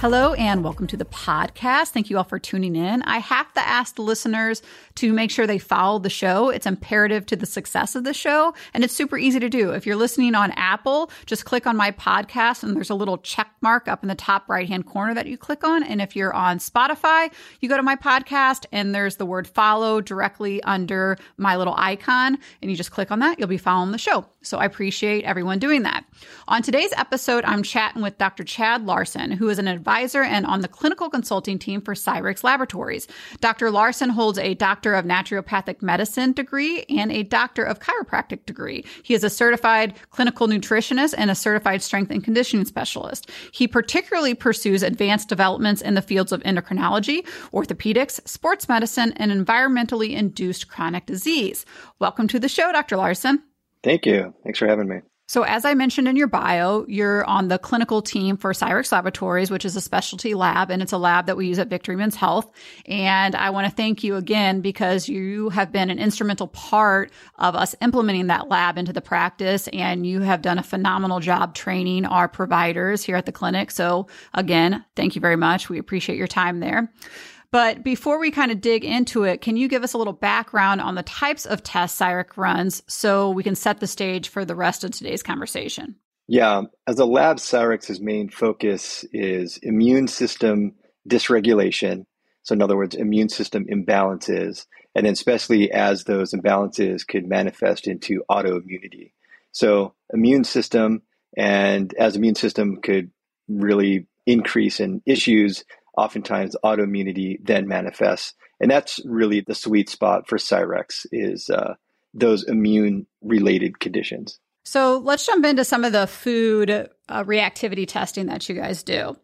Hello and welcome to the podcast. Thank you all for tuning in. I have to ask the listeners to make sure they follow the show. It's imperative to the success of the show and it's super easy to do. If you're listening on Apple, just click on my podcast and there's a little check mark up in the top right hand corner that you click on. And if you're on Spotify, you go to my podcast and there's the word follow directly under my little icon and you just click on that. You'll be following the show. So I appreciate everyone doing that. On today's episode, I'm chatting with Dr. Chad Larson, who is an advisor and on the clinical consulting team for Cyrex Laboratories. Dr. Larson holds a Doctor of Naturopathic Medicine degree and a Doctor of Chiropractic degree. He is a certified clinical nutritionist and a certified strength and conditioning specialist. He particularly pursues advanced developments in the fields of endocrinology, orthopedics, sports medicine, and environmentally induced chronic disease. Welcome to the show, Dr. Larson. Thank you. Thanks for having me. So, as I mentioned in your bio, you're on the clinical team for Cyrex Laboratories, which is a specialty lab, and it's a lab that we use at Victory Men's Health. And I want to thank you again because you have been an instrumental part of us implementing that lab into the practice, and you have done a phenomenal job training our providers here at the clinic. So, again, thank you very much. We appreciate your time there. But before we kind of dig into it, can you give us a little background on the types of tests Cyrex runs so we can set the stage for the rest of today's conversation? Yeah, as a lab, Cyrex's main focus is immune system dysregulation. So, in other words, immune system imbalances, and then especially as those imbalances could manifest into autoimmunity. So, immune system, and as immune system could really increase in issues, oftentimes autoimmunity then manifests. And that's really the sweet spot for Cyrex is uh, those immune related conditions. So let's jump into some of the food uh, reactivity testing that you guys do.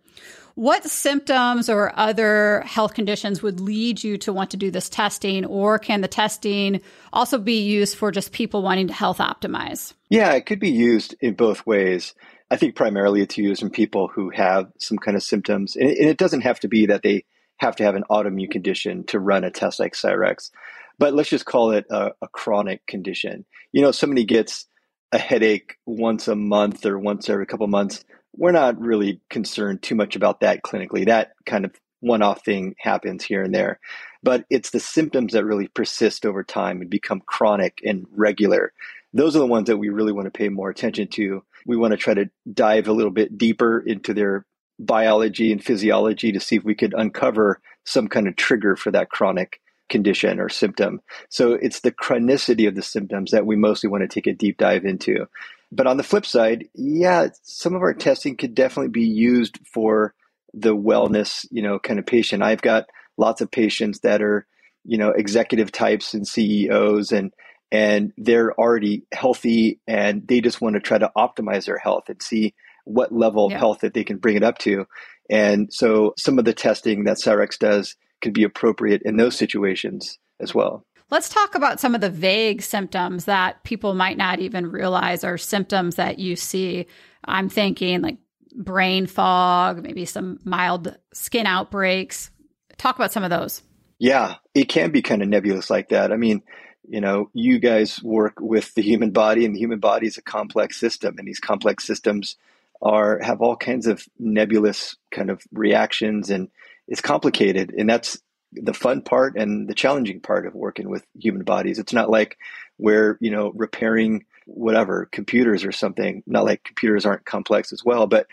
What symptoms or other health conditions would lead you to want to do this testing, or can the testing also be used for just people wanting to health optimize? Yeah, it could be used in both ways. I think primarily it's used in people who have some kind of symptoms. And it doesn't have to be that they have to have an autoimmune condition to run a test like Cyrex, but let's just call it a, a chronic condition. You know, somebody gets a headache once a month or once every couple months. We're not really concerned too much about that clinically. That kind of one off thing happens here and there. But it's the symptoms that really persist over time and become chronic and regular. Those are the ones that we really want to pay more attention to we want to try to dive a little bit deeper into their biology and physiology to see if we could uncover some kind of trigger for that chronic condition or symptom. So it's the chronicity of the symptoms that we mostly want to take a deep dive into. But on the flip side, yeah, some of our testing could definitely be used for the wellness, you know, kind of patient. I've got lots of patients that are, you know, executive types and CEOs and and they're already healthy and they just want to try to optimize their health and see what level yeah. of health that they can bring it up to. And so some of the testing that Cyrex does can be appropriate in those situations as well. Let's talk about some of the vague symptoms that people might not even realize are symptoms that you see. I'm thinking like brain fog, maybe some mild skin outbreaks. Talk about some of those. Yeah, it can be kind of nebulous like that. I mean, you know you guys work with the human body and the human body is a complex system and these complex systems are have all kinds of nebulous kind of reactions and it's complicated and that's the fun part and the challenging part of working with human bodies. It's not like we're you know repairing whatever computers or something. Not like computers aren't complex as well but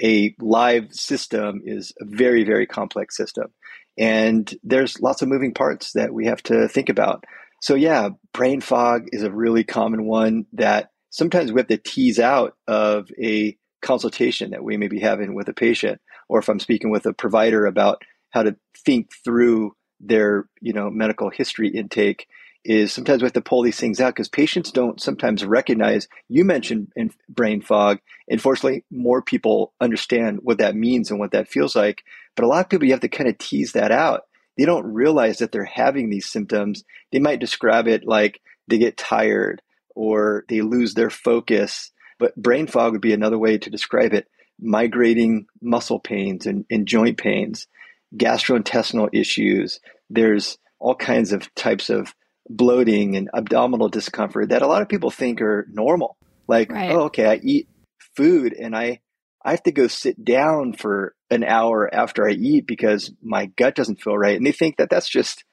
a live system is a very very complex system. And there's lots of moving parts that we have to think about so yeah, brain fog is a really common one that sometimes we have to tease out of a consultation that we may be having with a patient, or if I'm speaking with a provider about how to think through their you know medical history intake is sometimes we have to pull these things out because patients don't sometimes recognize you mentioned in brain fog. Unfortunately more people understand what that means and what that feels like but a lot of people you have to kind of tease that out they don't realize that they're having these symptoms. They might describe it like they get tired or they lose their focus. But brain fog would be another way to describe it migrating muscle pains and, and joint pains, gastrointestinal issues. There's all kinds of types of bloating and abdominal discomfort that a lot of people think are normal. Like, right. oh, okay, I eat food and I I have to go sit down for an hour after I eat because my gut doesn't feel right. And they think that that's just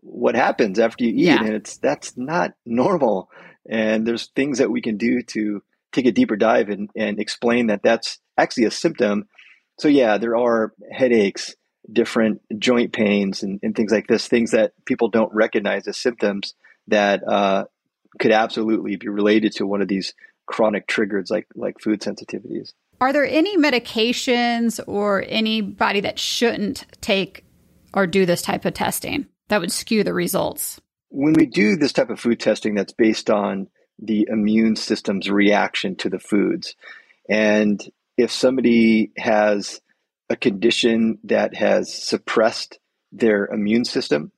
what happens after you eat. Yeah. And it's, that's not normal. And there's things that we can do to take a deeper dive and, and explain that that's actually a symptom. So yeah, there are headaches, different joint pains and, and things like this, things that people don't recognize as symptoms that uh, could absolutely be related to one of these chronic triggers like like food sensitivities. Are there any medications or anybody that shouldn't take or do this type of testing that would skew the results? When we do this type of food testing that's based on the immune system's reaction to the foods, and if somebody has a condition that has suppressed their immune system,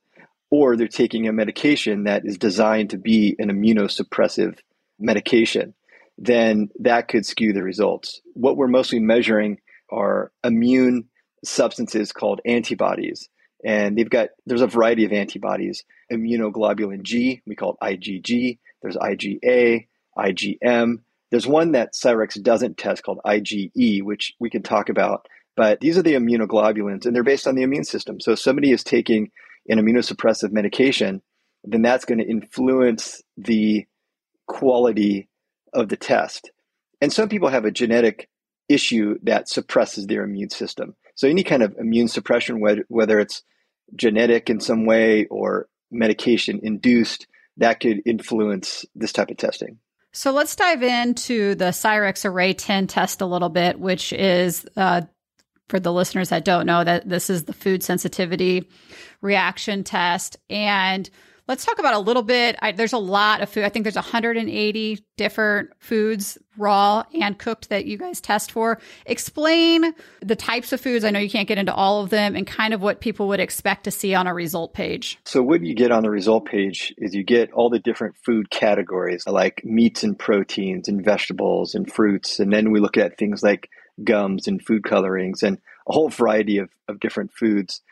or they're taking a medication that is designed to be an immunosuppressive medication, then that could skew the results. What we're mostly measuring are immune substances called antibodies. And they've got, there's a variety of antibodies. Immunoglobulin G, we call it IgG. There's IgA, IgM. There's one that Cyrex doesn't test called IgE, which we can talk about. But these are the immunoglobulins, and they're based on the immune system. So if somebody is taking an immunosuppressive medication, then that's going to influence the quality of the test. And some people have a genetic issue that suppresses their immune system. So any kind of immune suppression, whether it's genetic in some way or medication induced, that could influence this type of testing. So let's dive into the Cyrex Array 10 test a little bit, which is uh, for the listeners that don't know that this is the food sensitivity reaction test. And Let's talk about a little bit. I, there's a lot of food. I think there's 180 different foods, raw and cooked, that you guys test for. Explain the types of foods. I know you can't get into all of them and kind of what people would expect to see on a result page. So, what you get on the result page is you get all the different food categories like meats and proteins and vegetables and fruits. And then we look at things like gums and food colorings and a whole variety of, of different foods.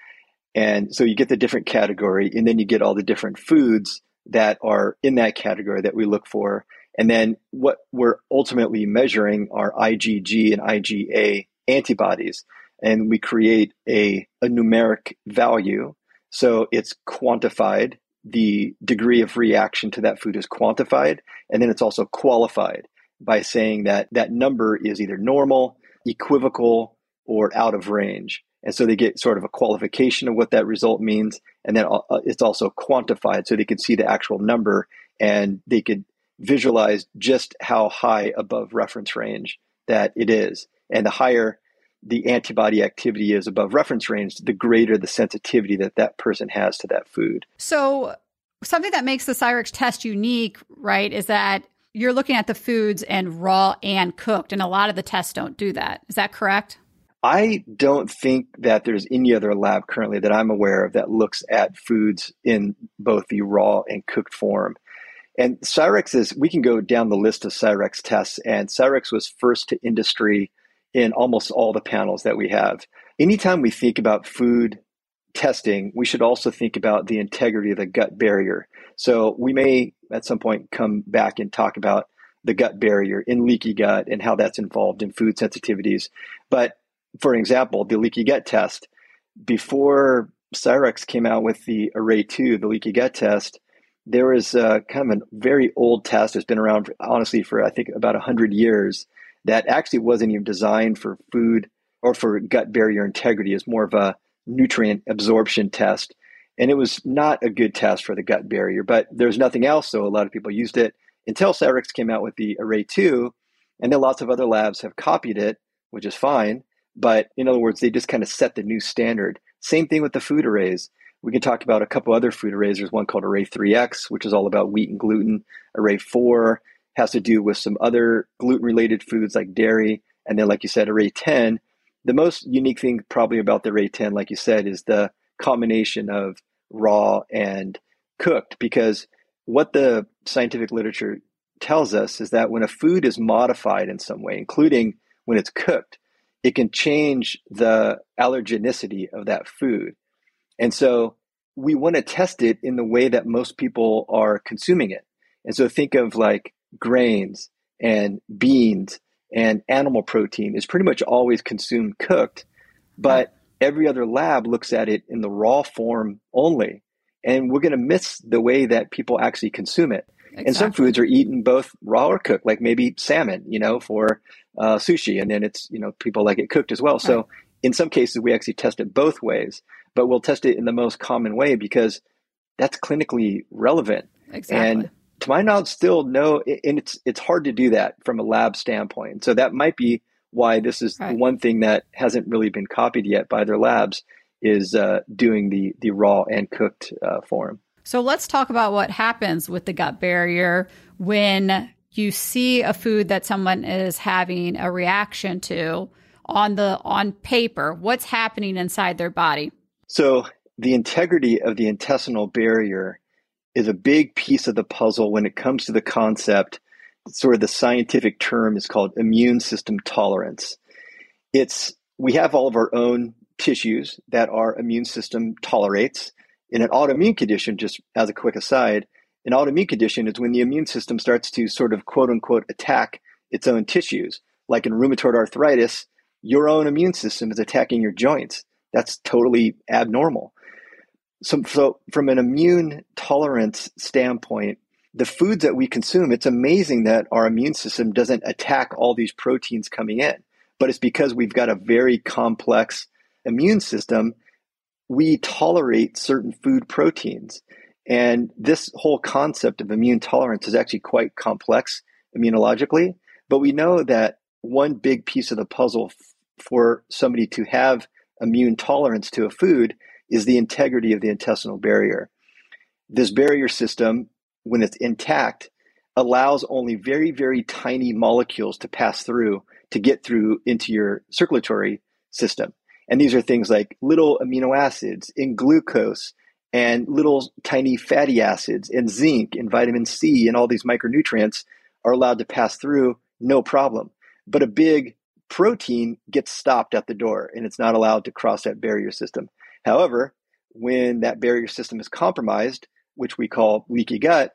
And so you get the different category, and then you get all the different foods that are in that category that we look for. And then what we're ultimately measuring are IgG and IgA antibodies. And we create a, a numeric value. So it's quantified. The degree of reaction to that food is quantified. And then it's also qualified by saying that that number is either normal, equivocal, or out of range. And so they get sort of a qualification of what that result means. And then uh, it's also quantified so they can see the actual number and they could visualize just how high above reference range that it is. And the higher the antibody activity is above reference range, the greater the sensitivity that that person has to that food. So, something that makes the Cyrex test unique, right, is that you're looking at the foods and raw and cooked, and a lot of the tests don't do that. Is that correct? I don't think that there's any other lab currently that I'm aware of that looks at foods in both the raw and cooked form. And Cyrex is, we can go down the list of Cyrex tests, and Cyrex was first to industry in almost all the panels that we have. Anytime we think about food testing, we should also think about the integrity of the gut barrier. So we may at some point come back and talk about the gut barrier in leaky gut and how that's involved in food sensitivities. But for example, the leaky gut test, before Cyrex came out with the Array 2, the leaky gut test, there was a, kind of a very old test that's been around, for, honestly, for I think about 100 years that actually wasn't even designed for food or for gut barrier integrity. It's more of a nutrient absorption test. And it was not a good test for the gut barrier, but there's nothing else. So a lot of people used it until Cyrex came out with the Array 2. And then lots of other labs have copied it, which is fine. But in other words, they just kind of set the new standard. Same thing with the food arrays. We can talk about a couple other food arrays. There's one called Array 3X, which is all about wheat and gluten. Array 4 has to do with some other gluten related foods like dairy. And then, like you said, Array 10. The most unique thing probably about the Array 10, like you said, is the combination of raw and cooked because what the scientific literature tells us is that when a food is modified in some way, including when it's cooked, it can change the allergenicity of that food. And so we want to test it in the way that most people are consuming it. And so think of like grains and beans and animal protein is pretty much always consumed cooked, but every other lab looks at it in the raw form only. And we're going to miss the way that people actually consume it. Exactly. And some foods are eaten both raw or cooked, like maybe salmon, you know, for uh, sushi. And then it's, you know, people like it cooked as well. Right. So in some cases, we actually test it both ways, but we'll test it in the most common way because that's clinically relevant. Exactly. And to my knowledge, still no, and it's it's hard to do that from a lab standpoint. So that might be why this is right. one thing that hasn't really been copied yet by their labs is uh, doing the the raw and cooked uh, form. So let's talk about what happens with the gut barrier when you see a food that someone is having a reaction to on the on paper. What's happening inside their body? So the integrity of the intestinal barrier is a big piece of the puzzle when it comes to the concept. Sort of the scientific term is called immune system tolerance. It's we have all of our own tissues that our immune system tolerates. In an autoimmune condition, just as a quick aside, an autoimmune condition is when the immune system starts to sort of quote unquote attack its own tissues. Like in rheumatoid arthritis, your own immune system is attacking your joints. That's totally abnormal so, so from an immune tolerance standpoint, the foods that we consume, it's amazing that our immune system doesn't attack all these proteins coming in. But it's because we've got a very complex immune system. We tolerate certain food proteins. And this whole concept of immune tolerance is actually quite complex immunologically. But we know that one big piece of the puzzle f- for somebody to have immune tolerance to a food is the integrity of the intestinal barrier. This barrier system, when it's intact, allows only very, very tiny molecules to pass through to get through into your circulatory system. And these are things like little amino acids in glucose and little tiny fatty acids and zinc and vitamin C and all these micronutrients are allowed to pass through no problem. But a big protein gets stopped at the door and it's not allowed to cross that barrier system. However, when that barrier system is compromised, which we call leaky gut,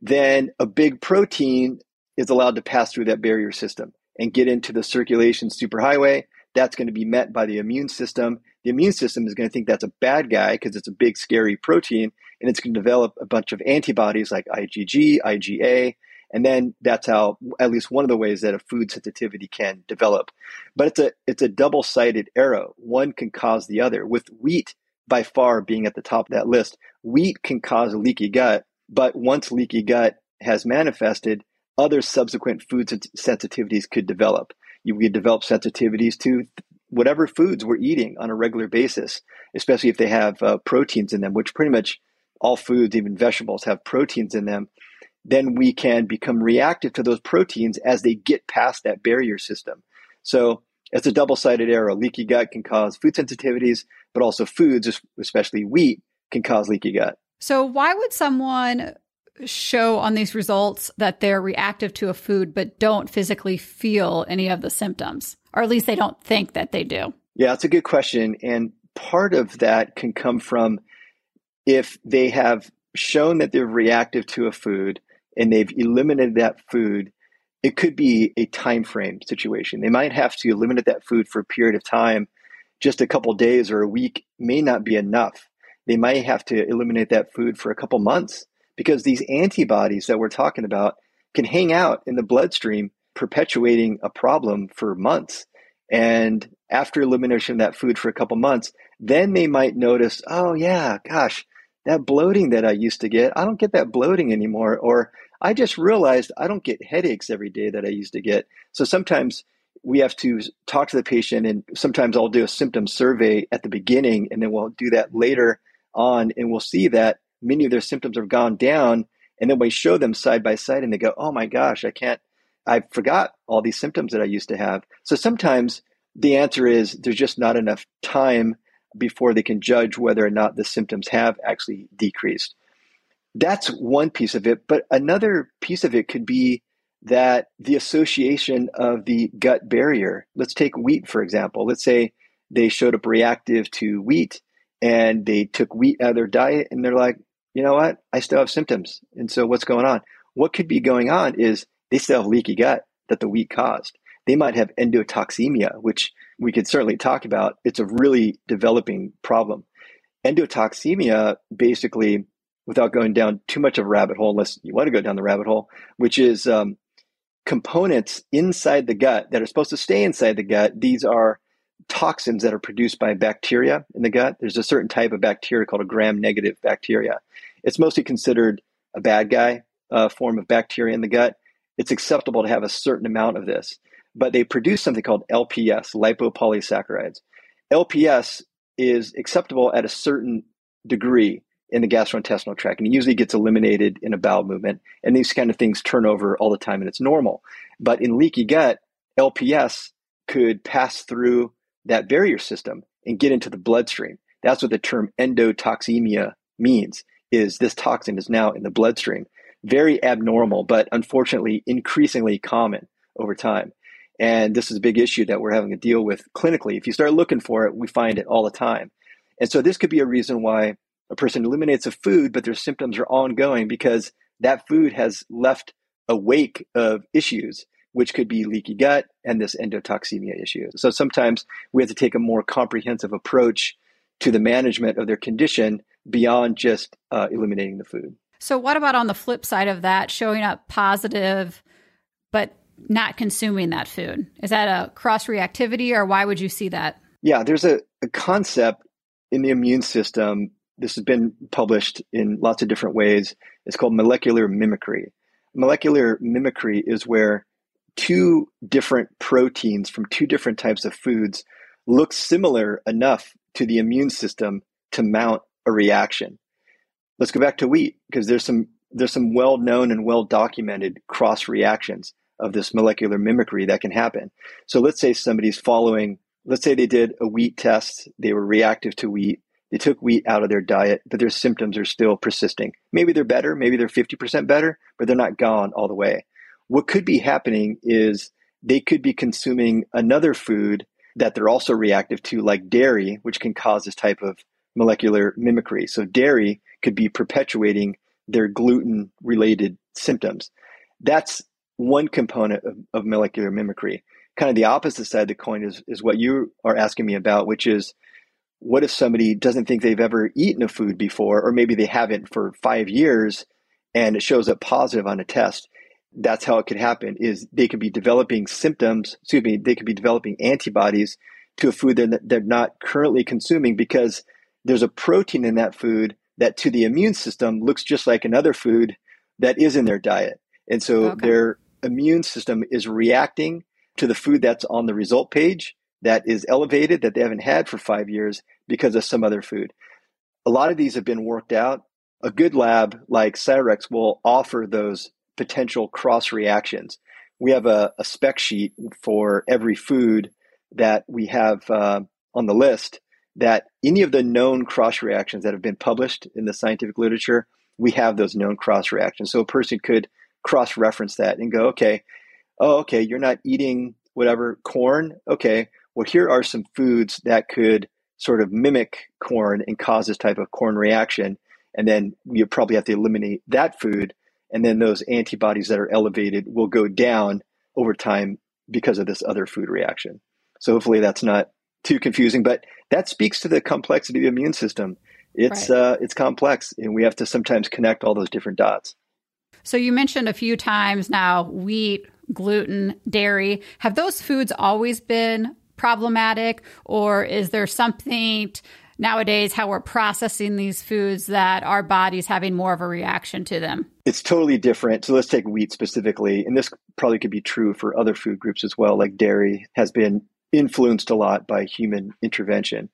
then a big protein is allowed to pass through that barrier system and get into the circulation superhighway. That's going to be met by the immune system. The immune system is going to think that's a bad guy because it's a big, scary protein, and it's going to develop a bunch of antibodies like IgG, IgA, and then that's how at least one of the ways that a food sensitivity can develop. But it's a it's a double-sided arrow. One can cause the other. With wheat by far being at the top of that list wheat can cause a leaky gut but once leaky gut has manifested other subsequent food sensitivities could develop you could develop sensitivities to whatever foods we're eating on a regular basis especially if they have uh, proteins in them which pretty much all foods even vegetables have proteins in them then we can become reactive to those proteins as they get past that barrier system. So it's a double sided arrow. Leaky gut can cause food sensitivities, but also foods, especially wheat, can cause leaky gut. So, why would someone show on these results that they're reactive to a food but don't physically feel any of the symptoms? Or at least they don't think that they do? Yeah, that's a good question. And part of that can come from if they have shown that they're reactive to a food and they've eliminated that food, it could be a time frame situation. They might have to eliminate that food for a period of time. Just a couple days or a week may not be enough. They might have to eliminate that food for a couple months because these antibodies that we're talking about can hang out in the bloodstream, perpetuating a problem for months. And after elimination of that food for a couple months, then they might notice, oh, yeah, gosh, that bloating that I used to get, I don't get that bloating anymore. Or I just realized I don't get headaches every day that I used to get. So sometimes we have to talk to the patient, and sometimes I'll do a symptom survey at the beginning, and then we'll do that later on, and we'll see that many of their symptoms have gone down. And then we show them side by side, and they go, Oh my gosh, I can't, I forgot all these symptoms that I used to have. So sometimes the answer is there's just not enough time before they can judge whether or not the symptoms have actually decreased. That's one piece of it. But another piece of it could be that the association of the gut barrier, let's take wheat, for example. Let's say they showed up reactive to wheat and they took wheat out of their diet and they're like, you know what? I still have symptoms. And so what's going on? What could be going on is they still have leaky gut that the wheat caused. They might have endotoxemia, which we could certainly talk about. It's a really developing problem. Endotoxemia basically, without going down too much of a rabbit hole, unless you want to go down the rabbit hole, which is um, components inside the gut that are supposed to stay inside the gut. These are toxins that are produced by bacteria in the gut. There's a certain type of bacteria called a gram negative bacteria. It's mostly considered a bad guy uh, form of bacteria in the gut. It's acceptable to have a certain amount of this, but they produce something called LPS, lipopolysaccharides. LPS is acceptable at a certain degree in the gastrointestinal tract, and it usually gets eliminated in a bowel movement. And these kind of things turn over all the time, and it's normal. But in leaky gut, LPS could pass through that barrier system and get into the bloodstream. That's what the term endotoxemia means is this toxin is now in the bloodstream. Very abnormal, but unfortunately increasingly common over time. And this is a big issue that we're having to deal with clinically. If you start looking for it, we find it all the time. And so this could be a reason why a person eliminates a food, but their symptoms are ongoing because that food has left a wake of issues which could be leaky gut and this endotoxemia issue. So sometimes we have to take a more comprehensive approach to the management of their condition beyond just uh, eliminating the food. So, what about on the flip side of that, showing up positive, but not consuming that food? Is that a cross reactivity, or why would you see that? Yeah, there's a, a concept in the immune system. This has been published in lots of different ways. It's called molecular mimicry. Molecular mimicry is where two different proteins from two different types of foods look similar enough to the immune system to mount a reaction. Let's go back to wheat because there's some there's some well known and well documented cross reactions of this molecular mimicry that can happen. So let's say somebody's following, let's say they did a wheat test, they were reactive to wheat, they took wheat out of their diet, but their symptoms are still persisting. Maybe they're better, maybe they're 50% better, but they're not gone all the way. What could be happening is they could be consuming another food that they're also reactive to, like dairy, which can cause this type of molecular mimicry. So, dairy could be perpetuating their gluten related symptoms. That's one component of, of, molecular mimicry. Kind of the opposite side of the coin is, is what you are asking me about, which is what if somebody doesn't think they've ever eaten a food before, or maybe they haven't for five years and it shows up positive on a test? That's how it could happen is they could be developing symptoms excuse me they could be developing antibodies to a food that they're not currently consuming because there's a protein in that food that to the immune system looks just like another food that is in their diet. And so okay. their immune system is reacting to the food that's on the result page that is elevated that they haven't had for five years because of some other food. A lot of these have been worked out. A good lab like Cyrex will offer those potential cross reactions. We have a, a, spec sheet for every food that we have uh, on the list that any of the known cross reactions that have been published in the scientific literature, we have those known cross reactions. So a person could cross reference that and go, okay, oh, okay, you're not eating whatever corn. Okay, well, here are some foods that could sort of mimic corn and cause this type of corn reaction. And then you probably have to eliminate that food and then those antibodies that are elevated will go down over time because of this other food reaction. So hopefully that's not too confusing, but that speaks to the complexity of the immune system. It's right. uh, it's complex, and we have to sometimes connect all those different dots. So you mentioned a few times now wheat, gluten, dairy. Have those foods always been problematic, or is there something nowadays how we're processing these foods that our body's having more of a reaction to them? It's totally different. So let's take wheat specifically, and this probably could be true for other food groups as well, like dairy has been influenced a lot by human intervention.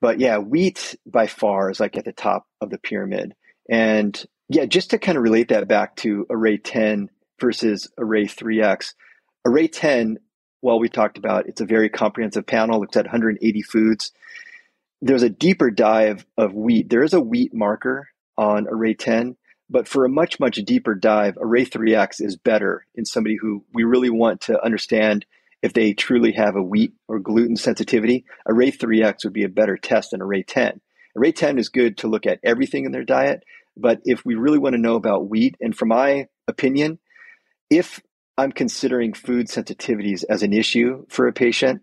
But yeah, wheat by far is like at the top of the pyramid. And yeah, just to kind of relate that back to array 10 versus array 3x, array 10, well, we talked about it's a very comprehensive panel, looks at 180 foods there's a deeper dive of wheat. There is a wheat marker on array 10, but for a much, much deeper dive, array 3X is better in somebody who we really want to understand if they truly have a wheat or gluten sensitivity. Array 3X would be a better test than array 10. Array 10 is good to look at everything in their diet, but if we really want to know about wheat, and from my opinion, if I'm considering food sensitivities as an issue for a patient,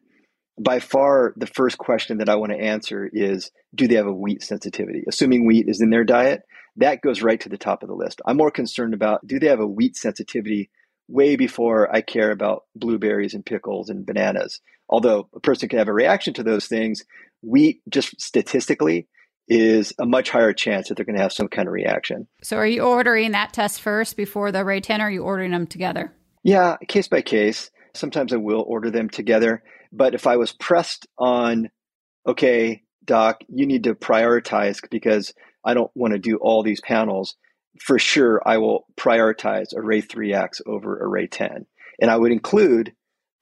by far the first question that I want to answer is do they have a wheat sensitivity? Assuming wheat is in their diet, that goes right to the top of the list. I'm more concerned about do they have a wheat sensitivity way before I care about blueberries and pickles and bananas. Although a person can have a reaction to those things, wheat just statistically is a much higher chance that they're going to have some kind of reaction. So are you ordering that test first before the Array 10 or are you ordering them together? Yeah, case by case. Sometimes I will order them together. But if I was pressed on, okay, doc, you need to prioritize because I don't want to do all these panels, for sure I will prioritize Array 3X over Array 10. And I would include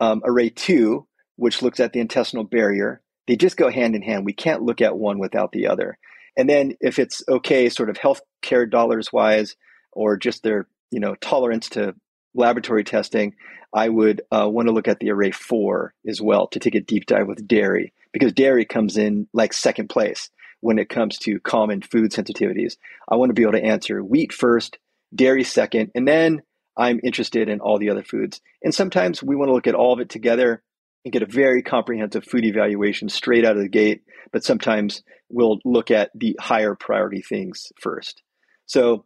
um, Array 2, which looks at the intestinal barrier. They just go hand in hand. We can't look at one without the other. And then if it's okay, sort of healthcare dollars wise, or just their you know tolerance to laboratory testing, I would uh, want to look at the array four as well to take a deep dive with dairy because dairy comes in like second place when it comes to common food sensitivities. I want to be able to answer wheat first, dairy second, and then I'm interested in all the other foods. And sometimes we want to look at all of it together and get a very comprehensive food evaluation straight out of the gate. But sometimes we'll look at the higher priority things first. So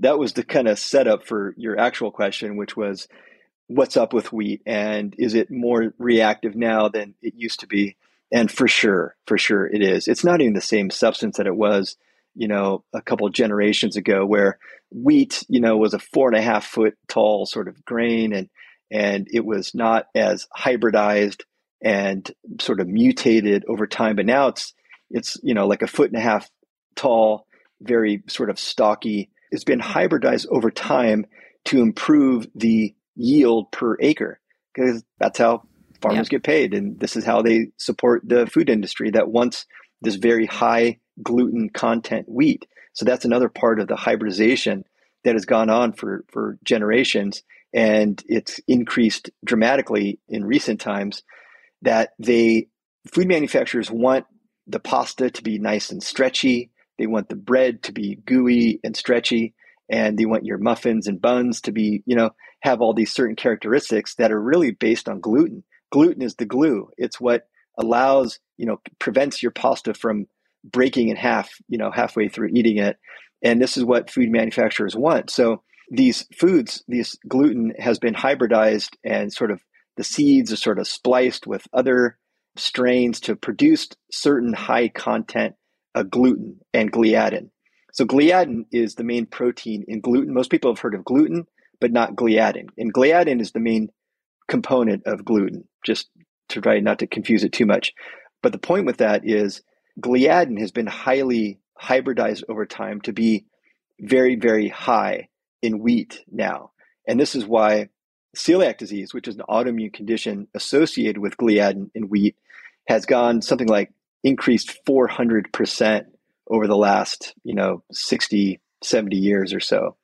that was the kind of setup for your actual question, which was what's up with wheat and is it more reactive now than it used to be? And for sure, for sure it is. It's not even the same substance that it was, you know, a couple generations ago where wheat, you know, was a four and a half foot tall sort of grain and and it was not as hybridized and sort of mutated over time. But now it's it's, you know, like a foot and a half tall, very sort of stocky has been hybridized over time to improve the yield per acre because that's how farmers yep. get paid and this is how they support the food industry that wants this very high gluten content wheat so that's another part of the hybridization that has gone on for for generations and it's increased dramatically in recent times that they food manufacturers want the pasta to be nice and stretchy they want the bread to be gooey and stretchy, and they want your muffins and buns to be, you know, have all these certain characteristics that are really based on gluten. Gluten is the glue. It's what allows, you know, prevents your pasta from breaking in half, you know, halfway through eating it. And this is what food manufacturers want. So these foods, these gluten has been hybridized and sort of the seeds are sort of spliced with other strains to produce certain high content uh, gluten and gliadin. So gliadin is the main protein in gluten. Most people have heard of gluten, but not gliadin. And gliadin is the main component of gluten, just to try not to confuse it too much. But the point with that is gliadin has been highly hybridized over time to be very, very high in wheat now. And this is why celiac disease, which is an autoimmune condition associated with gliadin in wheat, has gone something like increased 400% over the last, you know, 60, 70 years or so.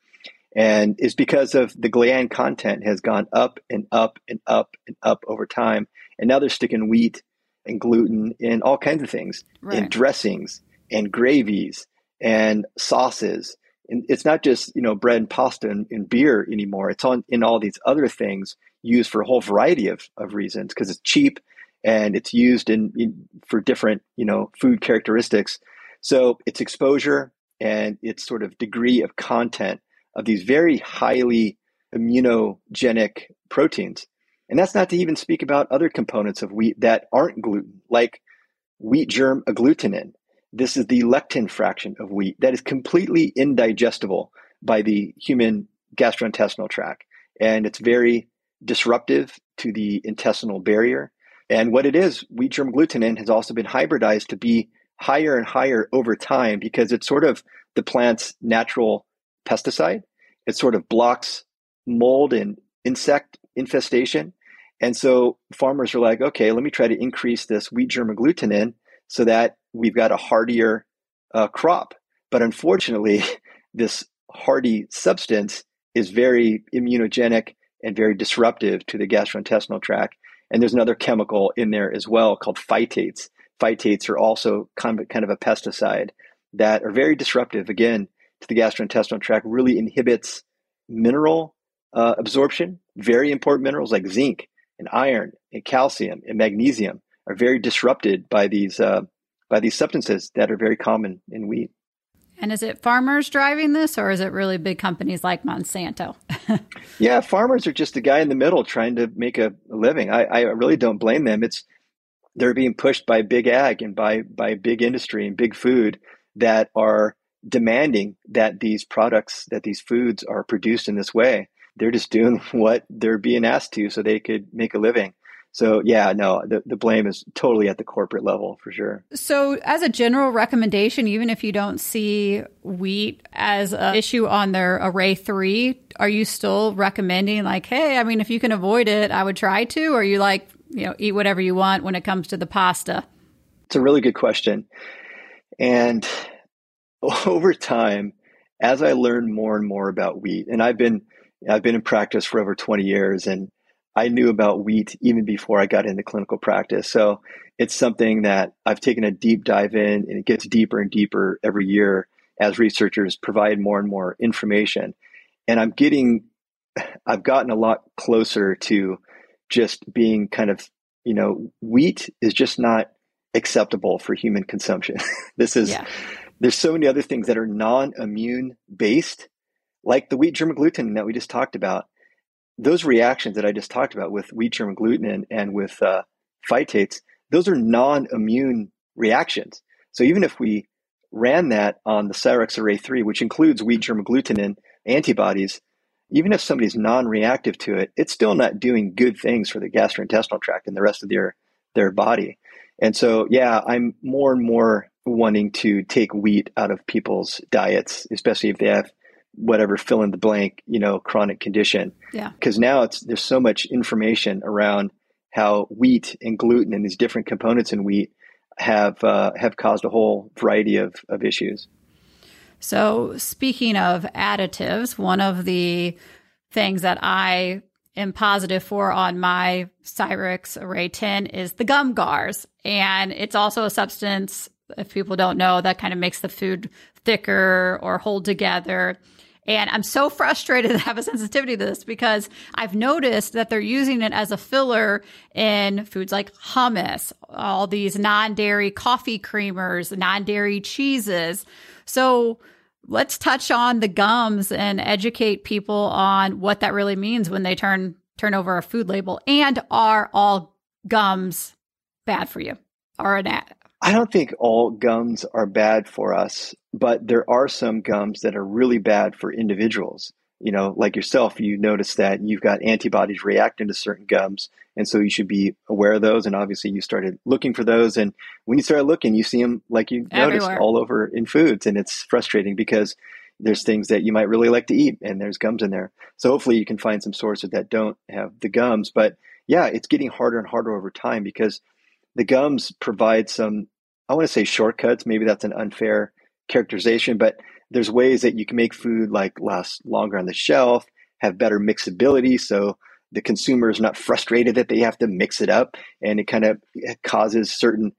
And it's because of the gliadin content has gone up and up and up and up over time. And now they're sticking wheat and gluten in all kinds of things, right. in dressings and gravies and sauces. And it's not just, you know, bread and pasta and, and beer anymore. It's on in all these other things used for a whole variety of, of reasons because it's cheap and it's used in, in, for different you know food characteristics. So its exposure and its sort of degree of content of these very highly immunogenic proteins. And that's not to even speak about other components of wheat that aren't gluten like wheat germ agglutinin. This is the lectin fraction of wheat that is completely indigestible by the human gastrointestinal tract. And it's very disruptive to the intestinal barrier and what it is, wheat germ agglutinin has also been hybridized to be higher and higher over time because it's sort of the plant's natural pesticide. It sort of blocks mold and insect infestation. And so farmers are like, okay, let me try to increase this wheat germ agglutinin so that we've got a hardier uh, crop. But unfortunately, this hardy substance is very immunogenic and very disruptive to the gastrointestinal tract. And there's another chemical in there as well called phytates. Phytates are also kind of, kind of a pesticide that are very disruptive, again, to the gastrointestinal tract, really inhibits mineral uh, absorption. Very important minerals like zinc and iron and calcium and magnesium are very disrupted by these uh, by these substances that are very common in wheat. And is it farmers driving this, or is it really big companies like Monsanto? yeah, farmers are just a guy in the middle trying to make a, living. I, I really don't blame them. It's they're being pushed by big ag and by by big industry and big food that are demanding that these products, that these foods are produced in this way. They're just doing what they're being asked to so they could make a living. So yeah, no, the, the blame is totally at the corporate level for sure. So as a general recommendation, even if you don't see wheat as an issue on their array three, are you still recommending like, hey, I mean, if you can avoid it, I would try to, or you like, you know, eat whatever you want when it comes to the pasta? It's a really good question. And over time, as I learned more and more about wheat, and I've been I've been in practice for over 20 years and I knew about wheat even before I got into clinical practice. So it's something that I've taken a deep dive in and it gets deeper and deeper every year as researchers provide more and more information. And I'm getting, I've gotten a lot closer to just being kind of, you know, wheat is just not acceptable for human consumption. this is, yeah. there's so many other things that are non immune based, like the wheat germ gluten that we just talked about those reactions that I just talked about with wheat germ gluten and with uh, phytates, those are non-immune reactions. So even if we ran that on the Cyrex Array 3, which includes wheat germ gluten antibodies, even if somebody's non-reactive to it, it's still not doing good things for the gastrointestinal tract and the rest of their their body. And so, yeah, I'm more and more wanting to take wheat out of people's diets, especially if they have whatever fill in the blank, you know, chronic condition. Yeah. Because now it's there's so much information around how wheat and gluten and these different components in wheat have uh, have caused a whole variety of, of issues. So speaking of additives, one of the things that I am positive for on my Cyrex Array 10 is the gum guars. And it's also a substance, if people don't know, that kind of makes the food thicker or hold together. And I'm so frustrated to have a sensitivity to this because I've noticed that they're using it as a filler in foods like hummus, all these non dairy coffee creamers, non dairy cheeses. So let's touch on the gums and educate people on what that really means when they turn turn over a food label and are all gums bad for you or an I don't think all gums are bad for us, but there are some gums that are really bad for individuals. You know, like yourself, you notice that you've got antibodies reacting to certain gums. And so you should be aware of those. And obviously, you started looking for those. And when you started looking, you see them, like you Everywhere. noticed, all over in foods. And it's frustrating because there's things that you might really like to eat and there's gums in there. So hopefully, you can find some sources that don't have the gums. But yeah, it's getting harder and harder over time because the gums provide some I want to say shortcuts. Maybe that's an unfair characterization, but there's ways that you can make food like last longer on the shelf, have better mixability. So the consumer is not frustrated that they have to mix it up and it kind of causes certain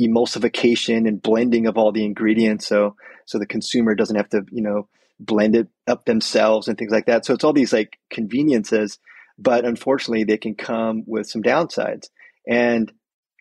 emulsification and blending of all the ingredients. So, so the consumer doesn't have to, you know, blend it up themselves and things like that. So it's all these like conveniences, but unfortunately they can come with some downsides. And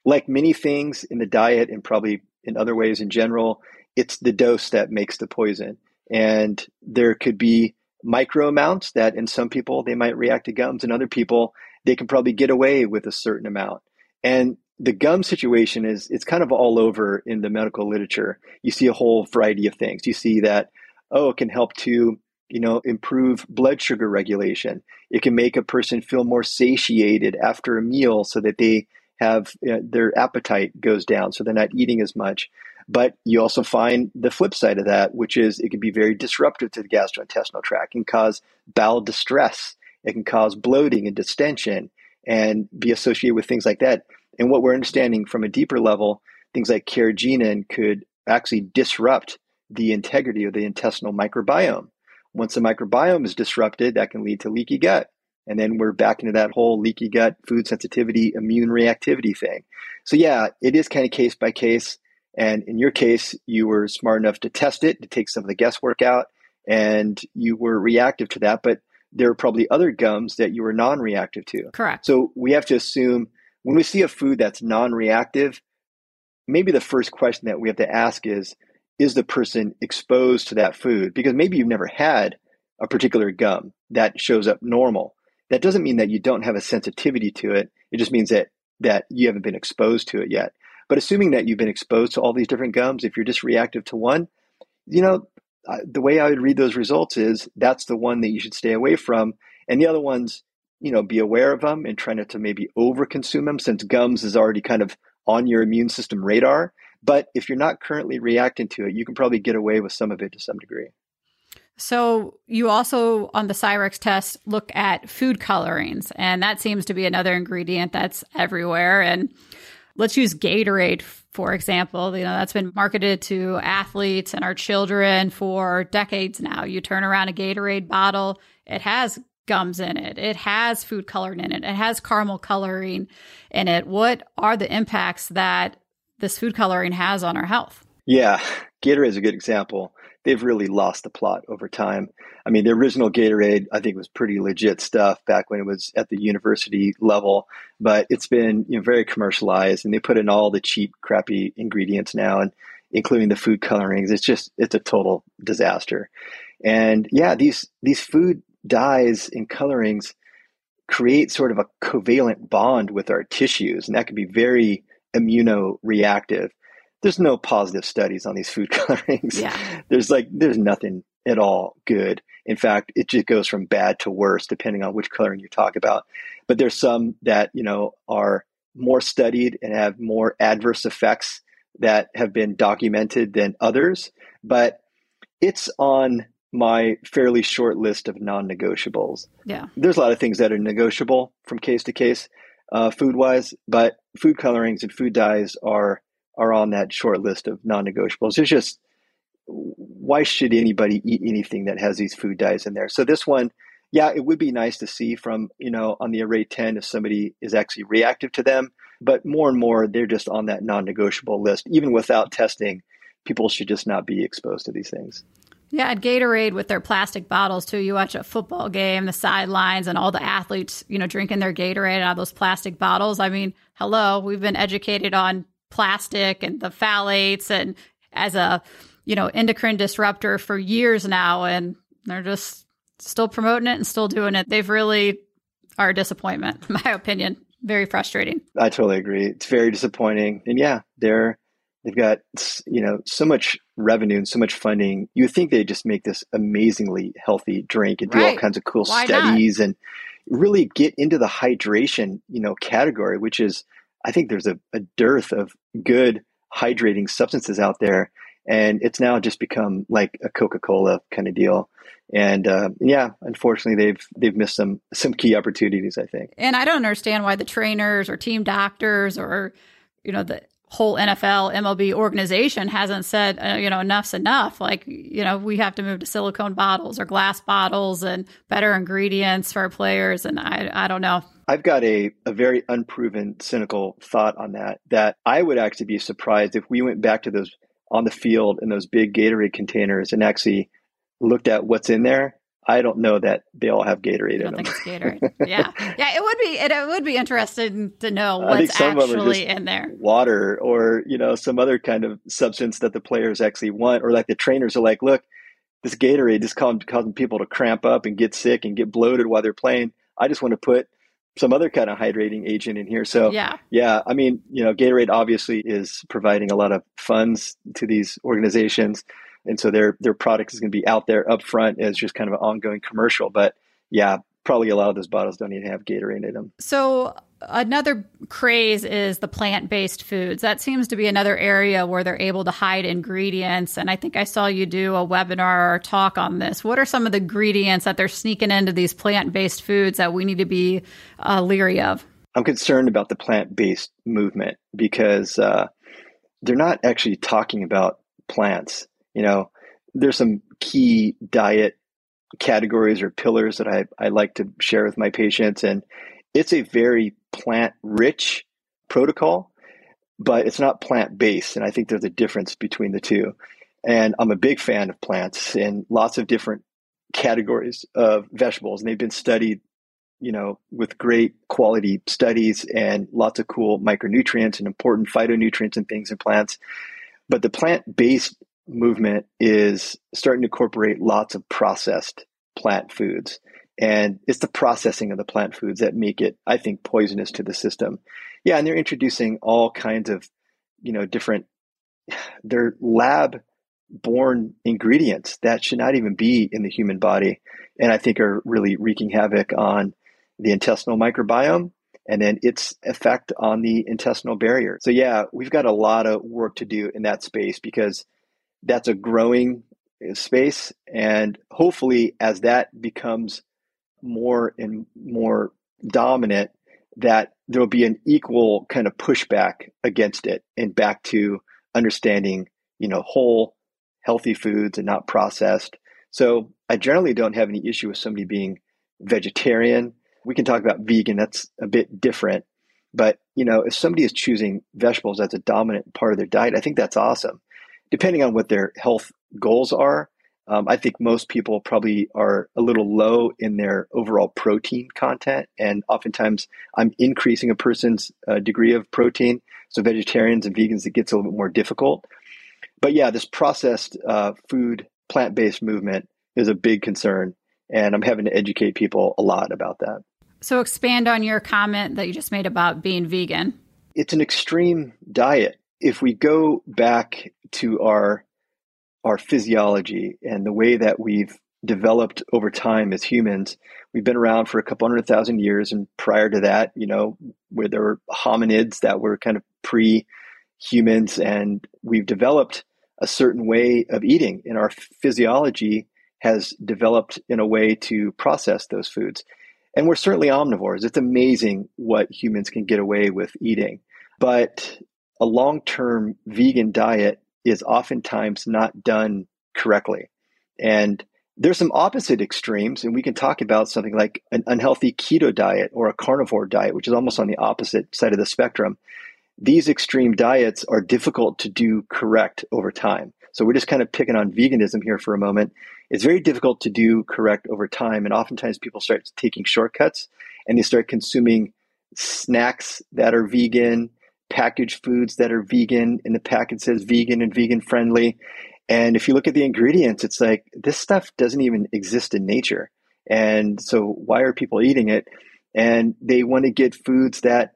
like many things in the diet and probably in other ways in general, it's the dose that makes the poison. And there could be micro amounts that in some people they might react to gums, and other people they can probably get away with a certain amount. And the gum situation is it's kind of all over in the medical literature. You see a whole variety of things. You see that oh, it can help to you know improve blood sugar regulation. It can make a person feel more satiated after a meal so that they have uh, their appetite goes down, so they're not eating as much. But you also find the flip side of that, which is it can be very disruptive to the gastrointestinal tract, can cause bowel distress, it can cause bloating and distension, and be associated with things like that. And what we're understanding from a deeper level, things like carrageenan could actually disrupt the integrity of the intestinal microbiome. Once the microbiome is disrupted, that can lead to leaky gut. And then we're back into that whole leaky gut, food sensitivity, immune reactivity thing. So, yeah, it is kind of case by case. And in your case, you were smart enough to test it, to take some of the guesswork out, and you were reactive to that. But there are probably other gums that you were non reactive to. Correct. So, we have to assume when we see a food that's non reactive, maybe the first question that we have to ask is Is the person exposed to that food? Because maybe you've never had a particular gum that shows up normal. That doesn't mean that you don't have a sensitivity to it. It just means that that you haven't been exposed to it yet. But assuming that you've been exposed to all these different gums, if you're just reactive to one, you know, the way I would read those results is that's the one that you should stay away from. And the other ones, you know, be aware of them and try not to maybe overconsume them since gums is already kind of on your immune system radar. But if you're not currently reacting to it, you can probably get away with some of it to some degree. So you also on the Cyrex test look at food colorings, and that seems to be another ingredient that's everywhere. And let's use Gatorade for example. You know that's been marketed to athletes and our children for decades now. You turn around a Gatorade bottle, it has gums in it, it has food coloring in it, it has caramel coloring in it. What are the impacts that this food coloring has on our health? Yeah, Gatorade is a good example they've really lost the plot over time. I mean, the original Gatorade, I think, was pretty legit stuff back when it was at the university level, but it's been you know, very commercialized, and they put in all the cheap, crappy ingredients now, and including the food colorings. It's just it's a total disaster. And yeah, these these food dyes and colorings create sort of a covalent bond with our tissues, and that can be very immunoreactive there's no positive studies on these food colorings. Yeah. There's like there's nothing at all good. In fact, it just goes from bad to worse depending on which coloring you talk about. But there's some that, you know, are more studied and have more adverse effects that have been documented than others, but it's on my fairly short list of non-negotiables. Yeah. There's a lot of things that are negotiable from case to case, uh, food wise, but food colorings and food dyes are are on that short list of non-negotiables. It's just why should anybody eat anything that has these food dyes in there? So this one, yeah, it would be nice to see from you know on the array ten if somebody is actually reactive to them, but more and more they're just on that non-negotiable list. Even without testing, people should just not be exposed to these things. Yeah, at Gatorade with their plastic bottles too. You watch a football game, the sidelines, and all the athletes, you know, drinking their Gatorade out of those plastic bottles. I mean, hello, we've been educated on plastic and the phthalates and as a you know endocrine disruptor for years now and they're just still promoting it and still doing it. They've really are a disappointment in my opinion. Very frustrating. I totally agree. It's very disappointing. And yeah they're they've got you know so much revenue and so much funding. You think they'd just make this amazingly healthy drink and do right. all kinds of cool Why studies not? and really get into the hydration you know category which is I think there's a, a dearth of good hydrating substances out there. And it's now just become like a Coca Cola kind of deal. And uh, yeah, unfortunately, they've they've missed some some key opportunities. I think. And I don't understand why the trainers or team doctors or you know the whole NFL, MLB organization hasn't said, uh, you know, enough's enough. Like, you know, we have to move to silicone bottles or glass bottles and better ingredients for our players. And I, I don't know. I've got a, a very unproven, cynical thought on that, that I would actually be surprised if we went back to those on the field in those big Gatorade containers and actually looked at what's in there I don't know that they all have Gatorade in them. think it's Gatorade. yeah, yeah. It would be. It, it would be interesting to know what's actually in there. Water, or you know, some other kind of substance that the players actually want, or like the trainers are like, look, this Gatorade is causing people to cramp up and get sick and get bloated while they're playing. I just want to put some other kind of hydrating agent in here. So yeah, yeah. I mean, you know, Gatorade obviously is providing a lot of funds to these organizations and so their their product is going to be out there up front as just kind of an ongoing commercial. But yeah, probably a lot of those bottles don't even have Gatorade in them. So another craze is the plant-based foods. That seems to be another area where they're able to hide ingredients. And I think I saw you do a webinar or talk on this. What are some of the ingredients that they're sneaking into these plant-based foods that we need to be uh, leery of? I'm concerned about the plant-based movement because uh, they're not actually talking about plants. You know, there's some key diet categories or pillars that I, I like to share with my patients. And it's a very plant rich protocol, but it's not plant based. And I think there's a difference between the two. And I'm a big fan of plants in lots of different categories of vegetables. And they've been studied, you know, with great quality studies and lots of cool micronutrients and important phytonutrients and things in plants. But the plant based movement is starting to incorporate lots of processed plant foods. And it's the processing of the plant foods that make it, I think, poisonous to the system. Yeah, and they're introducing all kinds of, you know, different, they're lab born ingredients that should not even be in the human body. And I think are really wreaking havoc on the intestinal microbiome and then its effect on the intestinal barrier. So, yeah, we've got a lot of work to do in that space because that's a growing uh, space. And hopefully, as that becomes more and more dominant, that there'll be an equal kind of pushback against it and back to understanding, you know, whole, healthy foods and not processed. So I generally don't have any issue with somebody being vegetarian. We can talk about vegan, that's a bit different. But, you know, if somebody is choosing vegetables as a dominant part of their diet, I think that's awesome depending on what their health goals are, um, I think most people probably are a little low in their overall protein content. And oftentimes I'm increasing a person's uh, degree of protein. So vegetarians and vegans, it gets a little bit more difficult. But yeah, this processed uh, food, plant based movement is a big concern. And I'm having to educate people a lot about that. So expand on your comment that you just made about being vegan. It's an extreme diet if we go back to our our physiology and the way that we've developed over time as humans, we've been around for a couple hundred thousand years, and prior to that, you know, where there were hominids that were kind of pre humans, and we've developed a certain way of eating, and our physiology has developed in a way to process those foods. And we're certainly omnivores. It's amazing what humans can get away with eating. But a long term vegan diet is oftentimes not done correctly. And there's some opposite extremes, and we can talk about something like an unhealthy keto diet or a carnivore diet, which is almost on the opposite side of the spectrum. These extreme diets are difficult to do correct over time. So we're just kind of picking on veganism here for a moment. It's very difficult to do correct over time. And oftentimes people start taking shortcuts and they start consuming snacks that are vegan packaged foods that are vegan and the packet says vegan and vegan friendly. And if you look at the ingredients, it's like this stuff doesn't even exist in nature. And so why are people eating it? And they want to get foods that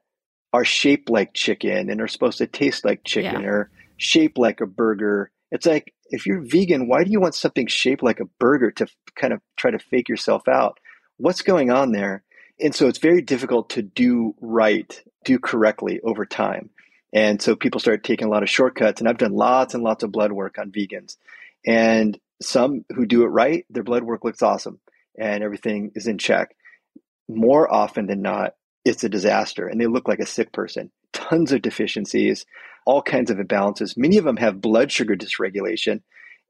are shaped like chicken and are supposed to taste like chicken yeah. or shaped like a burger. It's like if you're vegan, why do you want something shaped like a burger to kind of try to fake yourself out? What's going on there? And so it's very difficult to do right, do correctly over time. And so people start taking a lot of shortcuts. And I've done lots and lots of blood work on vegans. And some who do it right, their blood work looks awesome and everything is in check. More often than not, it's a disaster and they look like a sick person. Tons of deficiencies, all kinds of imbalances. Many of them have blood sugar dysregulation.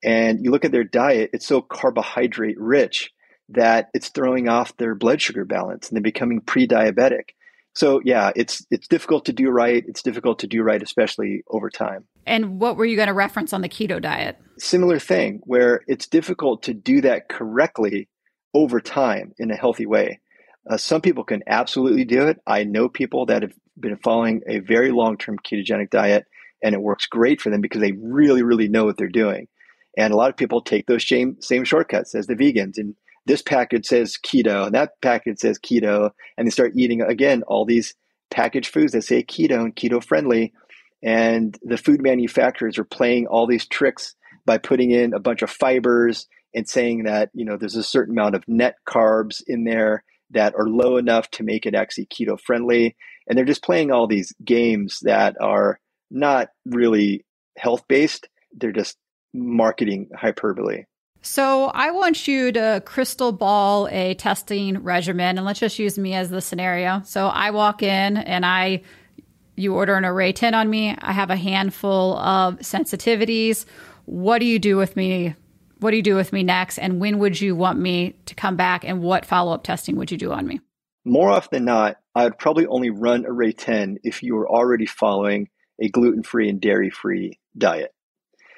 And you look at their diet, it's so carbohydrate rich that it's throwing off their blood sugar balance and they're becoming pre-diabetic. So yeah, it's it's difficult to do right. It's difficult to do right, especially over time. And what were you going to reference on the keto diet? Similar thing, where it's difficult to do that correctly over time in a healthy way. Uh, some people can absolutely do it. I know people that have been following a very long term ketogenic diet, and it works great for them because they really, really know what they're doing. And a lot of people take those same same shortcuts as the vegans and this package says keto and that package says keto and they start eating again all these packaged foods that say keto and keto friendly. And the food manufacturers are playing all these tricks by putting in a bunch of fibers and saying that you know there's a certain amount of net carbs in there that are low enough to make it actually keto friendly. And they're just playing all these games that are not really health based they're just marketing hyperbole so I want you to crystal ball a testing regimen, and let's just use me as the scenario. So I walk in and I you order an array 10 on me. I have a handful of sensitivities. What do you do with me? What do you do with me next? And when would you want me to come back? And what follow up testing would you do on me? More often than not, I'd probably only run array 10 if you were already following a gluten free and dairy free diet.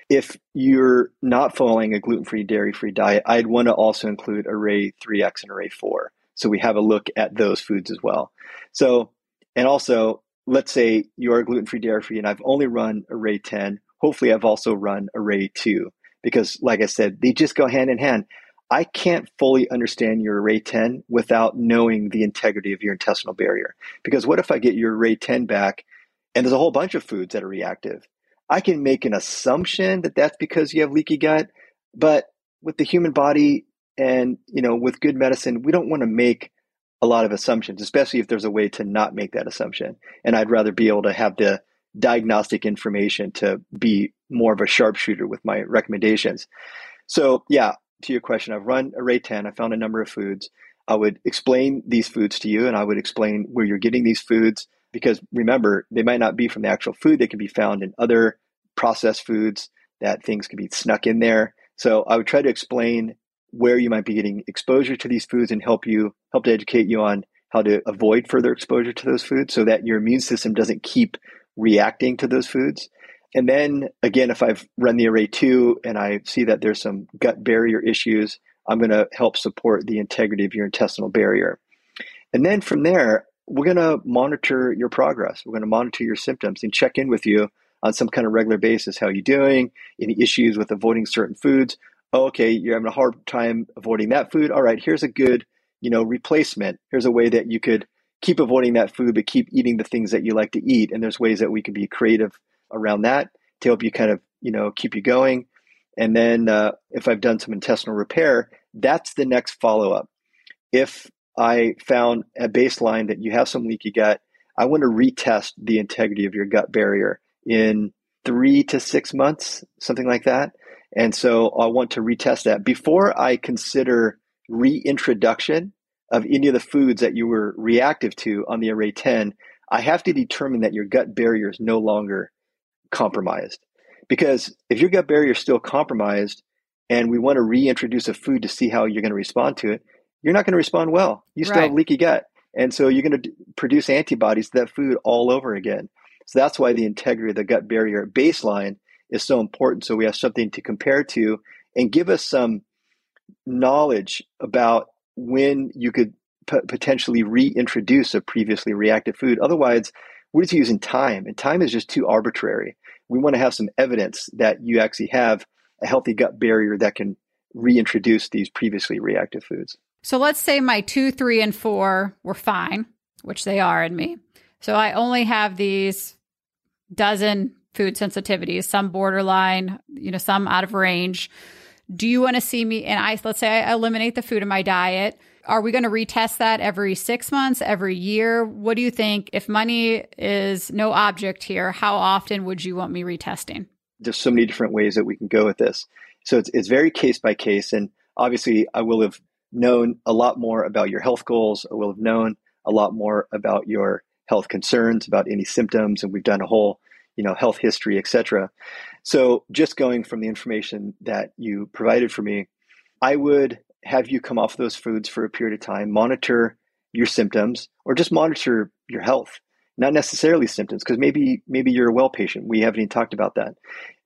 If you're not following a gluten free, dairy free diet, I'd want to also include array 3X and array 4. So we have a look at those foods as well. So, and also, let's say you are gluten free, dairy free, and I've only run array 10. Hopefully, I've also run array 2 because, like I said, they just go hand in hand. I can't fully understand your array 10 without knowing the integrity of your intestinal barrier. Because what if I get your array 10 back and there's a whole bunch of foods that are reactive? I can make an assumption that that's because you have leaky gut, but with the human body and you know with good medicine, we don't want to make a lot of assumptions, especially if there's a way to not make that assumption. And I'd rather be able to have the diagnostic information to be more of a sharpshooter with my recommendations. So, yeah, to your question, I've run Array 10. I found a number of foods. I would explain these foods to you and I would explain where you're getting these foods because remember, they might not be from the actual food, they can be found in other processed foods that things can be snuck in there. So I would try to explain where you might be getting exposure to these foods and help you help to educate you on how to avoid further exposure to those foods so that your immune system doesn't keep reacting to those foods. And then again, if I've run the array two and I see that there's some gut barrier issues, I'm going to help support the integrity of your intestinal barrier. And then from there, we're going to monitor your progress. We're going to monitor your symptoms and check in with you on some kind of regular basis. How are you doing? Any issues with avoiding certain foods? Oh, okay, you're having a hard time avoiding that food. All right, here's a good, you know, replacement. Here's a way that you could keep avoiding that food, but keep eating the things that you like to eat. And there's ways that we can be creative around that to help you kind of, you know, keep you going. And then uh, if I've done some intestinal repair, that's the next follow up. If I found a baseline that you have some leaky gut, I want to retest the integrity of your gut barrier in three to six months, something like that. And so I want to retest that before I consider reintroduction of any of the foods that you were reactive to on the array 10. I have to determine that your gut barrier is no longer compromised. Because if your gut barrier is still compromised and we want to reintroduce a food to see how you're going to respond to it, you're not going to respond well. You still right. have leaky gut. And so you're going to produce antibodies to that food all over again. So that's why the integrity of the gut barrier baseline is so important. So we have something to compare to and give us some knowledge about when you could p- potentially reintroduce a previously reactive food. Otherwise, we're just using time, and time is just too arbitrary. We want to have some evidence that you actually have a healthy gut barrier that can reintroduce these previously reactive foods. So let's say my two, three, and four were fine, which they are in me. So I only have these dozen food sensitivities, some borderline, you know, some out of range. Do you want to see me? And I, let's say I eliminate the food in my diet. Are we going to retest that every six months, every year? What do you think? If money is no object here, how often would you want me retesting? There's so many different ways that we can go with this. So it's, it's very case by case. And obviously, I will have known a lot more about your health goals. I will have known a lot more about your health concerns, about any symptoms. And we've done a whole, you know, health history, etc. So just going from the information that you provided for me, I would have you come off those foods for a period of time, monitor your symptoms, or just monitor your health. Not necessarily symptoms, because maybe maybe you're a well patient. We haven't even talked about that.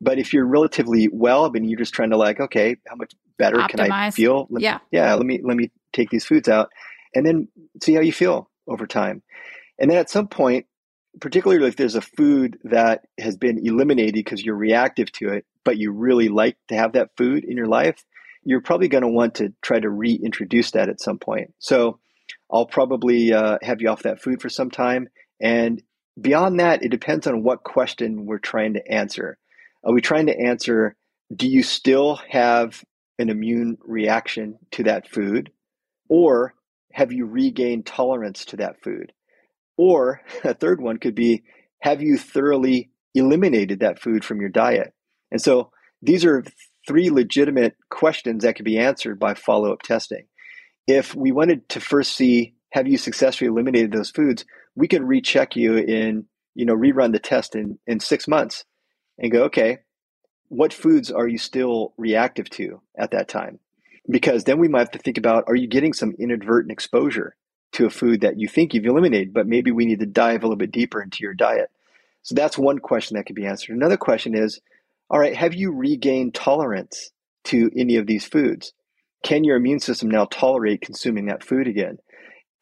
But if you're relatively well, and you're just trying to like, okay, how much better Optimize. can I feel? Let, yeah, yeah. Let me let me take these foods out, and then see how you feel over time. And then at some point, particularly if there's a food that has been eliminated because you're reactive to it, but you really like to have that food in your life, you're probably going to want to try to reintroduce that at some point. So I'll probably uh, have you off that food for some time. And beyond that, it depends on what question we're trying to answer. Are we trying to answer, do you still have an immune reaction to that food? Or have you regained tolerance to that food? Or a third one could be, have you thoroughly eliminated that food from your diet? And so these are three legitimate questions that could be answered by follow up testing. If we wanted to first see, have you successfully eliminated those foods, we could recheck you in you know, rerun the test in, in six months and go, okay, what foods are you still reactive to at that time? Because then we might have to think about are you getting some inadvertent exposure to a food that you think you've eliminated, but maybe we need to dive a little bit deeper into your diet. So that's one question that could be answered. Another question is all right, have you regained tolerance to any of these foods? Can your immune system now tolerate consuming that food again?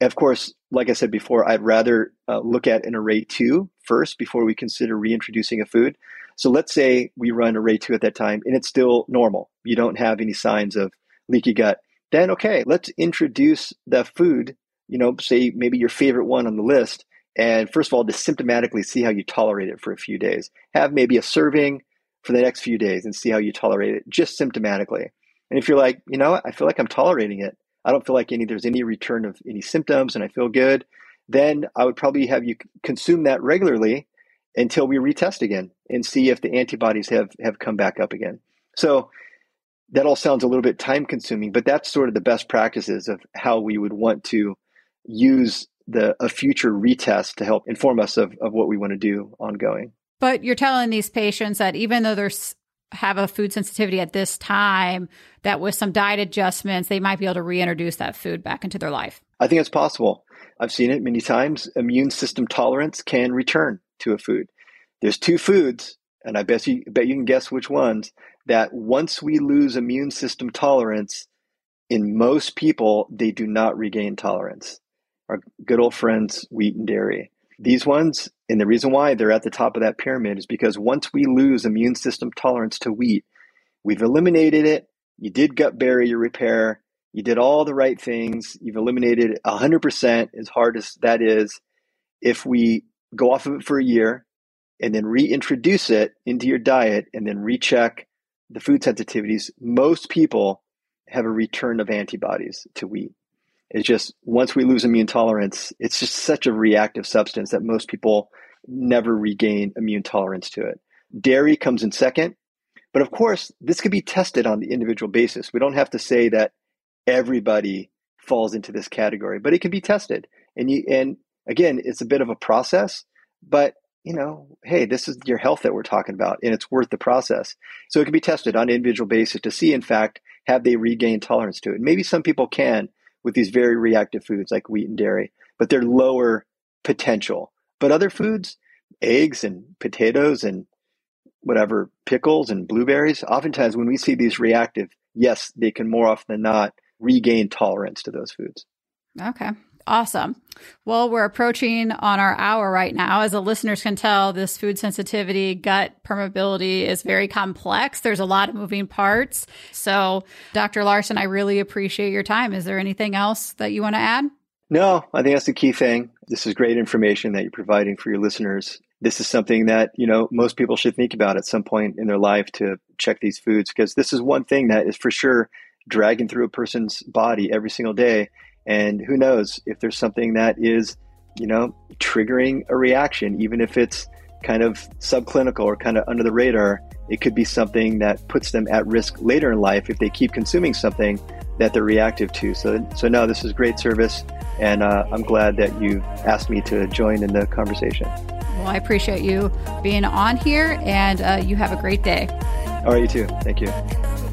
Of course, like I said before, I'd rather uh, look at an array two first before we consider reintroducing a food. So let's say we run array two at that time and it's still normal. You don't have any signs of leaky gut. Then, okay, let's introduce the food, you know, say maybe your favorite one on the list. And first of all, just symptomatically see how you tolerate it for a few days. Have maybe a serving for the next few days and see how you tolerate it just symptomatically. And if you're like, you know, I feel like I'm tolerating it, I don't feel like any there's any return of any symptoms and I feel good, then I would probably have you consume that regularly until we retest again and see if the antibodies have have come back up again. So that all sounds a little bit time consuming, but that's sort of the best practices of how we would want to use the a future retest to help inform us of, of what we want to do ongoing. But you're telling these patients that even though they're have a food sensitivity at this time, that with some diet adjustments, they might be able to reintroduce that food back into their life. I think it's possible. I've seen it many times. Immune system tolerance can return to a food. There's two foods, and I bet you bet you can guess which ones. That once we lose immune system tolerance, in most people, they do not regain tolerance. Our good old friends, wheat and dairy. These ones, and the reason why they're at the top of that pyramid is because once we lose immune system tolerance to wheat, we've eliminated it. You did gut barrier repair. You did all the right things. You've eliminated 100% as hard as that is. If we go off of it for a year and then reintroduce it into your diet and then recheck the food sensitivities, most people have a return of antibodies to wheat. It's just once we lose immune tolerance, it's just such a reactive substance that most people never regain immune tolerance to it. Dairy comes in second. But of course, this could be tested on the individual basis. We don't have to say that everybody falls into this category, but it can be tested. And you and again, it's a bit of a process, but you know, hey, this is your health that we're talking about, and it's worth the process. So it can be tested on an individual basis to see, in fact, have they regained tolerance to it. Maybe some people can, with these very reactive foods like wheat and dairy, but they're lower potential. But other foods, eggs and potatoes and whatever pickles and blueberries, oftentimes when we see these reactive, yes, they can more often than not regain tolerance to those foods. Okay. Awesome. Well, we're approaching on our hour right now. As the listeners can tell, this food sensitivity, gut permeability is very complex. There's a lot of moving parts. So, Dr. Larson, I really appreciate your time. Is there anything else that you want to add? No, I think that's the key thing. This is great information that you're providing for your listeners. This is something that, you know, most people should think about at some point in their life to check these foods because this is one thing that is for sure dragging through a person's body every single day and who knows if there's something that is, you know, triggering a reaction, even if it's kind of subclinical or kind of under the radar, it could be something that puts them at risk later in life if they keep consuming something that they're reactive to. So, so no, this is great service, and uh, I'm glad that you asked me to join in the conversation. Well, I appreciate you being on here, and uh, you have a great day. All right, you too. Thank you.